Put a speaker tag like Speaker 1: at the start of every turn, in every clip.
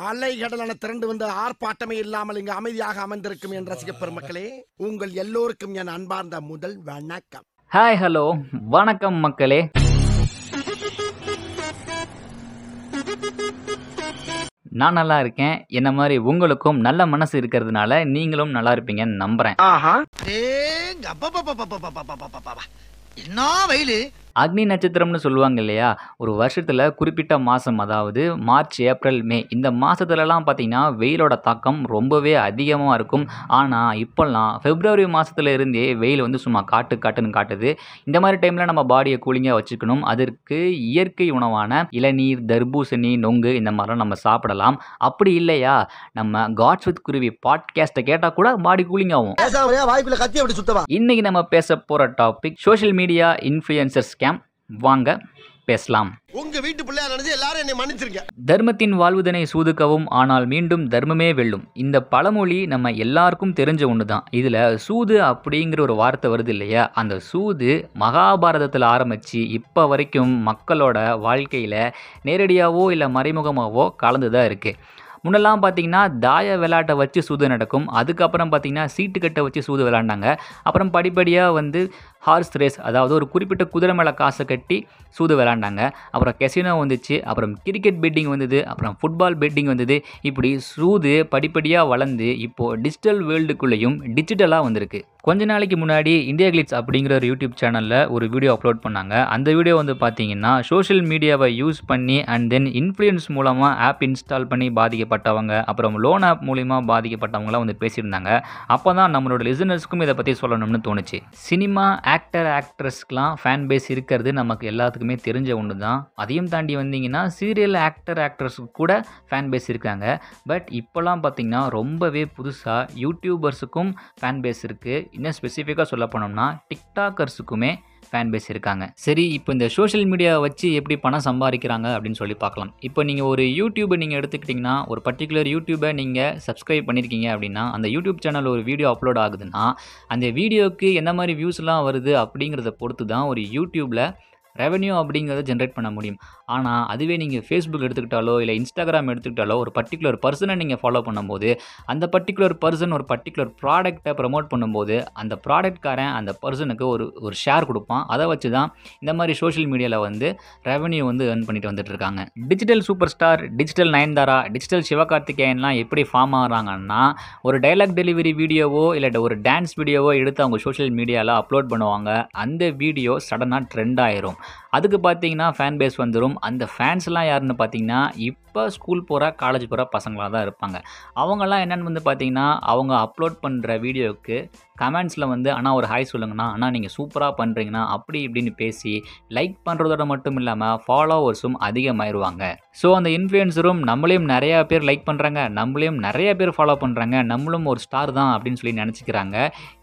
Speaker 1: அலைகடலான திரண்டு வந்து ஆர்ப்பாட்டமே இல்லாமல் இங்கு அமைதியாக அமர்ந்திருக்கும் என் ரசிக பெருமக்களே உங்கள் எல்லோருக்கும் என் அன்பார்ந்த முதல் வணக்கம்.
Speaker 2: ஹாய் ஹலோ வணக்கம் மக்களே. நான் நல்லா இருக்கேன். என்ன மாதிரி உங்களுக்கும் நல்ல மனசு இருக்கிறதுனால நீங்களும் நல்லா இருப்பீங்கன்னு நம்புறேன்.
Speaker 3: என்ன வயலு?
Speaker 2: அக்னி நட்சத்திரம்னு சொல்லுவாங்க இல்லையா? ஒரு வருஷத்தில் குறிப்பிட்ட மாதம் அதாவது மார்ச் ஏப்ரல் மே. இந்த மாதத்துலலாம் பார்த்தீங்கன்னா வெயிலோட தாக்கம் ரொம்பவே அதிகமாக இருக்கும். ஆனால் இப்போல்லாம் பிப்ரவரி மாதத்துல இருந்தே வெயில் வந்து சும்மா காட்டு காட்டுன்னு காட்டுது. இந்த மாதிரி டைமில் நம்ம பாடியை கூலிங்காக வச்சுக்கணும். அதற்கு இயற்கை உணவான இளநீர் தர்பூசணி நொங்கு இந்த மாதிரிலாம் நம்ம சாப்பிடலாம். அப்படி இல்லையா? நம்ம காட்ஸ் வித் குருவி பாட்காஸ்ட்டை கேட்டால் கூட பாடி கூலிங் ஆகும். இன்னைக்கு நம்ம பேச போகிற topic social media influencer scam வாங்க பேசலாம்.
Speaker 1: உங்க வீட்டு பிள்ளையா நினைச்சு எல்லாரும் என்னை மன்னிச்சிருங்க.
Speaker 2: தர்மத்தின் வாழ்வுதனை சூதுக்கவும் ஆனால் மீண்டும் தர்மமே வெல்லும். இந்த பழமொழி நம்ம எல்லாருக்கும் தெரிஞ்ச ஒன்று தான் இதில் சூது அப்படிங்கிற ஒரு வார்த்தை வருது இல்லையா? அந்த சூது மகாபாரதத்தில் ஆரம்பித்து இப்போ வரைக்கும் மக்களோட வாழ்க்கையில் நேரடியாகவோ இல்லை மறைமுகமாகவோ கலந்து தான் இருக்குது முன்னெல்லாம் பார்த்தீங்கன்னா தாய விளையாட்டை வச்சு சூது நடக்கும். அதுக்கப்புறம் பார்த்தீங்கன்னா சீட்டுக்கட்டை வச்சு சூது விளையாண்டாங்க. அப்புறம் படிப்படியாக வந்து ஹார்ஸ் ரேஸ் அதாவது ஒரு குறிப்பிட்ட குதிரை மேலே காசை கட்டி சூது விளாண்டாங்க அப்புறம் கெசினோ வந்துச்சு அப்புறம் கிரிக்கெட் பெட்டிங் வந்தது அப்புறம் ஃபுட்பால் பெட்டிங் வந்தது. இப்படி சூது படிப்படியாக வளர்ந்து இப்போது டிஜிட்டல் வேர்ல்டுக்குள்ளேயும் டிஜிட்டலாக வந்திருக்கு. கொஞ்ச நாளைக்கு முன்னாடி இந்தியா கிளிட்ஸ் அப்படிங்கிற ஒரு யூடியூப் சேனலில் ஒரு வீடியோ அப்லோட் பண்ணாங்க. அந்த வீடியோ வந்து பார்த்தீங்கன்னா சோஷியல் மீடியாவை யூஸ் பண்ணி அண்ட் தென் இன்ஃப்ளூயன்ஸ் மூலமாக ஆப் இன்ஸ்டால் பண்ணி பாதிக்கப்பட்டவங்க அப்புறம் லோன் ஆப் மூலிமா பாதிக்கப்பட்டவங்களாம் வந்து பேசியிருந்தாங்க. அப்போ தான் நம்மளோட லிசனர்ஸ்க்கும் இதை பற்றி சொல்லணும்னு தோணுச்சு. சினிமா ஆக்டர் ஆக்ட்ரஸ்க்கெலாம் ஃபேன் பேஸ் இருக்கிறது நமக்கு எல்லாத்துக்குமே தெரிஞ்ச ஒன்று தான் அதையும் தாண்டி வந்தீங்கன்னா சீரியல் ஆக்டர் ஆக்ட்ரஸுக்கு கூட ஃபேன் பேஸ் இருக்காங்க. பட் இப்போல்லாம் பார்த்தீங்கன்னா ரொம்பவே புதுசாக யூடியூபர்ஸுக்கும் ஃபேன் பேஸ் இருக்குது இன்னும் ஸ்பெசிஃபிக்காக சொல்ல போனோம்னா டிக்டாக்கர்ஸுக்குமே ஃபேன் பேஸ் இருக்காங்க. சரி இப்போ இந்த சோஷியல் மீடியாவை வச்சு எப்படி பணம் சம்பாதிக்கிறாங்க அப்படின்னு சொல்லி பார்க்கலாம். இப்போ நீங்கள் ஒரு யூடியூபை நீங்கள் எடுத்துக்கிட்டிங்கன்னா ஒரு பர்டிகுலர் யூடியூபை நீங்கள் சப்ஸ்கிரைப் பண்ணியிருக்கீங்க அப்படின்னா அந்த யூடியூப் சேனல் ஒரு வீடியோ அப்லோட் ஆகுதுன்னா அந்த வீடியோவுக்கு எந்த மாதிரி வியூஸ்லாம் வருது அப்படிங்கிறத பொறுத்து தான் ஒரு யூடியூப்பில் ரெவன்யூ அப்படிங்கிறத ஜென்ரேட் பண்ண முடியும். ஆனால் அதுவே நீங்கள் ஃபேஸ்புக் எடுத்துக்கிட்டாலோ இல்லை இன்ஸ்டாகிராம் எடுத்துக்கிட்டாலோ ஒரு பர்டிகுலர் பர்சனை நீங்கள் ஃபாலோ பண்ணும்போது அந்த பர்டிகுலர் பர்சன் ஒரு பர்டிகுலர் ப்ராடக்ட்டை ப்ரமோட் பண்ணும்போது அந்த ப்ராடக்ட்காரன் அந்த பர்சனுக்கு ஒரு ஒரு ஷேர் கொடுப்பான். அதை வச்சு தான் இந்த மாதிரி சோஷியல் மீடியாவில் வந்து ரெவன்யூ வந்து ஏர்ன் பண்ணிட்டு வந்துட்டு இருக்காங்க. Digital super star digital Nayanthara digital சிவகார்த்திகேயன்லாம் எப்படி ஃபார்ம் ஆகிறாங்கன்னா ஒரு டைலாக் டெலிவரி வீடியோவோ இல்லை ஒரு டான்ஸ் வீடியோவோ எடுத்து அவங்க சோஷியல் மீடியாவில் அப்லோட் பண்ணுவாங்க. அந்த வீடியோ சடனாக ட்ரெண்ட் ஆயிரும். அதுக்கு பார்த்தீங்கன்னா ஃபேன் பேஸ் வந்துடும் அந்த ஃபேன்ஸ்லாம் யாருன்னு பார்த்தீங்கன்னா இப்போ ஸ்கூல் போகிற காலேஜ் போகிற பசங்களாக தான் இருப்பாங்க. அவங்கெல்லாம் என்னென்னு வந்து பார்த்தீங்கன்னா அவங்க அப்லோட் பண்ணுற வீடியோவுக்கு கமெண்ட்ஸில் வந்து அண்ணா ஒரு ஹாய் சொல்லுங்கண்ணா. அண்ணா நீங்கள் சூப்பராக பண்ணுறீங்கண்ணா அப்படி இப்படின்னு பேசி லைக் பண்ணுறதோட மட்டும் இல்லாமல் ஃபாலோவர்ஸும் அதிகமாயிருவாங்க. ஸோ அந்த இன்ஃப்ளூயன்சரும் நம்மளையும் நிறையா பேர் லைக் பண்ணுறாங்க நம்மளையும் நிறைய பேர் ஃபாலோ பண்ணுறாங்க நம்மளும் ஒரு ஸ்டார் தான் அப்படின்னு சொல்லி நினச்சிக்கிறாங்க.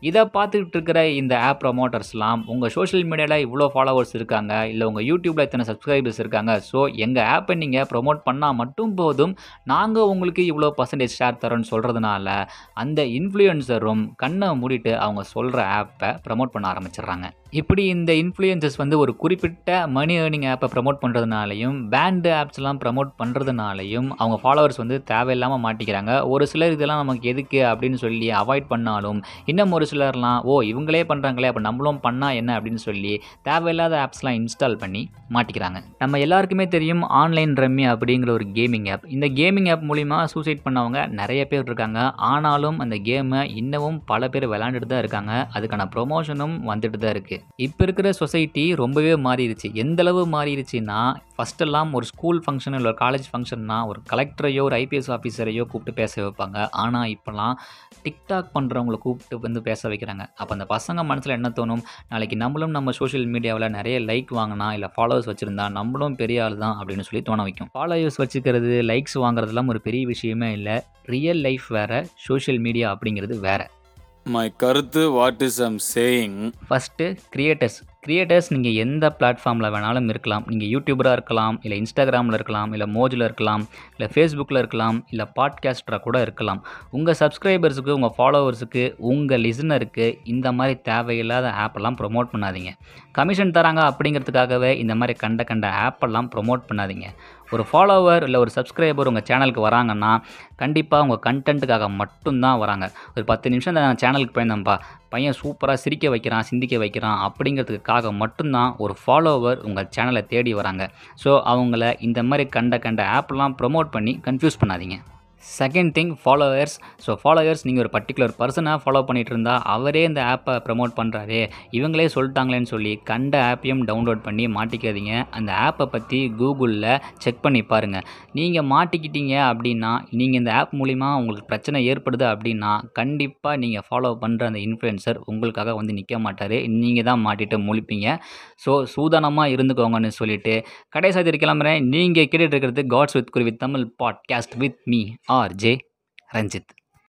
Speaker 2: இதை பார்த்துக்கிட்டு இருக்கிற இந்த ஆப் ப்ரமோட்டர்ஸ்லாம் உங்கள் சோஷியல் மீடியாவில் இவ்வளோ ஃபாலோவர்ஸ் இருக்காங்க இல்லை உங்கள் யூடியூப்பில் இத்தனை சப்ஸ்கிரைபர்ஸ் இருக்காங்க ஸோ எங்கள் ஆப்பை நீங்கள் ப்ரொமோட் பண்ணால் மட்டும் போதும் நாங்கள் உங்களுக்கு இவ்வளோ பர்சன்டேஜ் ஷேர் தரோன்னு சொல்கிறதுனால அந்த இன்ஃப்ளூயன்சரும் கண்ணை மூடிட்டு அவங்க சொல்கிற ஆப்பை ப்ரமோட் பண்ண ஆரம்பிச்சிடுறாங்க. இப்படி இந்த இன்ஃப்ளூயன்சஸ் வந்து ஒரு குறிப்பிட்ட மணி ஏர்னிங் ஆப்பை ப்ரமோட் பண்ணுறதுனாலையும் பேண்டு ஆப்ஸ்லாம் ப்ரமோட் பண்ணுறதுனாலையும் அவங்க ஃபாலோவர்ஸ் வந்து தேவையில்லாமல் மாட்டிக்கிறாங்க. ஒரு சிலர் இதெல்லாம் நமக்கு எதுக்கு அப்படின்னு சொல்லி அவாய்ட் பண்ணாலும் இன்னும் ஒரு சிலர்லாம் ஓ இவங்களே பண்ணுறாங்களே அப்போ நம்மளும் பண்ணால் என்ன? அப்படின்னு சொல்லி தேவையில்லாத ஆப்ஸ்லாம் இன்ஸ்டால் பண்ணி மாட்டிக்கிறாங்க. நம்ம எல்லாருக்குமே தெரியும் ஆன்லைன் ரம்மி அப்படிங்கிற ஒரு கேமிங் ஆப் இந்த கேமிங் ஆப் மூலிமா சூசைட் பண்ணவங்க நிறைய பேர் இருக்காங்க. ஆனாலும் அந்த கேமை இன்னமும் பல பேர் விளாண்டுட்டு தான் இருக்காங்க. அதுக்கான ப்ரொமோஷனும் வந்துட்டு தான் இருக்குது இப்போ இருக்கிற சொசைட்டி ரொம்பவே மாறிடுச்சு எந்த அளவு மாறிடுச்சுன்னா ஃபஸ்ட்டெல்லாம் ஒரு ஸ்கூல் ஃபங்க்ஷன் இல்லை ஒரு காலேஜ் ஃபங்க்ஷன்னா ஒரு கலெக்டரையோ ஒரு ஐபிஎஸ் ஆஃபீஸரையோ கூப்பிட்டு பேச வைப்பாங்க. ஆனால் இப்போலாம் டிக்டாக் பண்ணுறவங்கள கூப்பிட்டு வந்து பேச வைக்கிறாங்க. அப்போ அந்த பசங்க மனசில் என்ன தோணும்? நாளைக்கு நம்மளும் நம்ம சோஷியல் மீடியாவில் நிறைய லைக் வாங்கினா இல்லை ஃபாலோவர்ஸ் வச்சுருந்தா நம்மளும் பெரிய ஆள் தான் அப்படின்னு சொல்லி தோண வைக்கும். ஃபாலோவர்ஸ் வச்சுக்கிறது லைக்ஸ் வாங்குறதுலாம் ஒரு பெரிய விஷயமே இல்லை. ரியல் லைஃப் வேறு சோஷியல் மீடியா அப்படிங்கிறது வேறு.
Speaker 4: மை கருத்து what is I'm saying
Speaker 2: first creators creators நீங்கள் எந்த பிளாட்ஃபார்மில் வேணாலும் இருக்கலாம். நீங்கள் யூடியூபராக இருக்கலாம் இல்லை இன்ஸ்டாகிராமில் இருக்கலாம் இல்லை மோஜில் இருக்கலாம் இல்லை ஃபேஸ்புக்கில் இருக்கலாம் இல்லை பாட்காஸ்டராக கூட இருக்கலாம். உங்கள் சப்ஸ்கிரைபர்ஸுக்கு உங்கள் ஃபாலோவர்ஸுக்கு உங்கள் லிசனருக்கு இந்த மாதிரி தேவையில்லாத ஆப்பெல்லாம் ப்ரொமோட் பண்ணாதீங்க. கமிஷன் தராங்க அப்படிங்கிறதுக்காகவே இந்த மாதிரி கண்ட கண்ட ஆப்பெல்லாம் ப்ரொமோட் பண்ணாதீங்க. ஒரு ஃபாலோவர் இல்லை ஒரு சப்ஸ்கிரைபர் உங்கள் சேனலுக்கு வராங்கன்னா கண்டிப்பாக உங்கள் கண்டென்ட்டுக்காக மட்டும்தான் வராங்க. ஒரு பத்து நிமிஷம் நான் சேனலுக்கு போயிருந்தேன்ப்பா பையன் சூப்பராக சிரிக்க வைக்கிறான் சிந்திக்க வைக்கிறான் அப்படிங்கிறதுக்காக மட்டும்தான் ஒரு ஃபாலோவர் உங்கள் சேனலை தேடி வராங்க. ஸோ அவங்கள இந்த மாதிரி கண்ட கண்ட ஆப்லாம் ப்ரொமோட் பண்ணி கன்ஃபியூஸ் பண்ணாதீங்க. Second thing followers so followers நீங்கள் ஒரு பர்டிகுலர் பர்சனாக ஃபாலோ பண்ணிட்டு இருந்தால் அவரே இந்த ஆப்பை ப்ரமோட் பண்ணுறாரே இவங்களே சொல்லிட்டாங்களேன்னு சொல்லி கண்ட ஆப்பையும் டவுன்லோட் பண்ணி மாட்டிக்காதீங்க. அந்த ஆப்பை பற்றி கூகுளில் செக் பண்ணி பாருங்கள் நீங்கள் மாட்டிக்கிட்டீங்க அப்படின்னா நீங்கள் இந்த ஆப் மூலிமா உங்களுக்கு பிரச்சனை ஏற்படுது அப்படின்னா கண்டிப்பாக நீங்கள் ஃபாலோ பண்ணுற அந்த இன்ஃப்ளூயன்சர் உங்களுக்காக வந்து நிற்க மாட்டார். நீங்கள் தான் மாட்டிட்டு முழிப்பீங்க. ஸோ சூதானமாக இருந்துக்கோங்கன்னு சொல்லிட்டு கடைசாதி கிளம்புறேன். நீங்கள் கேட்டுட்டு இருக்கிறது God's with Kuruvi Tamil podcast with me R J Ranjith.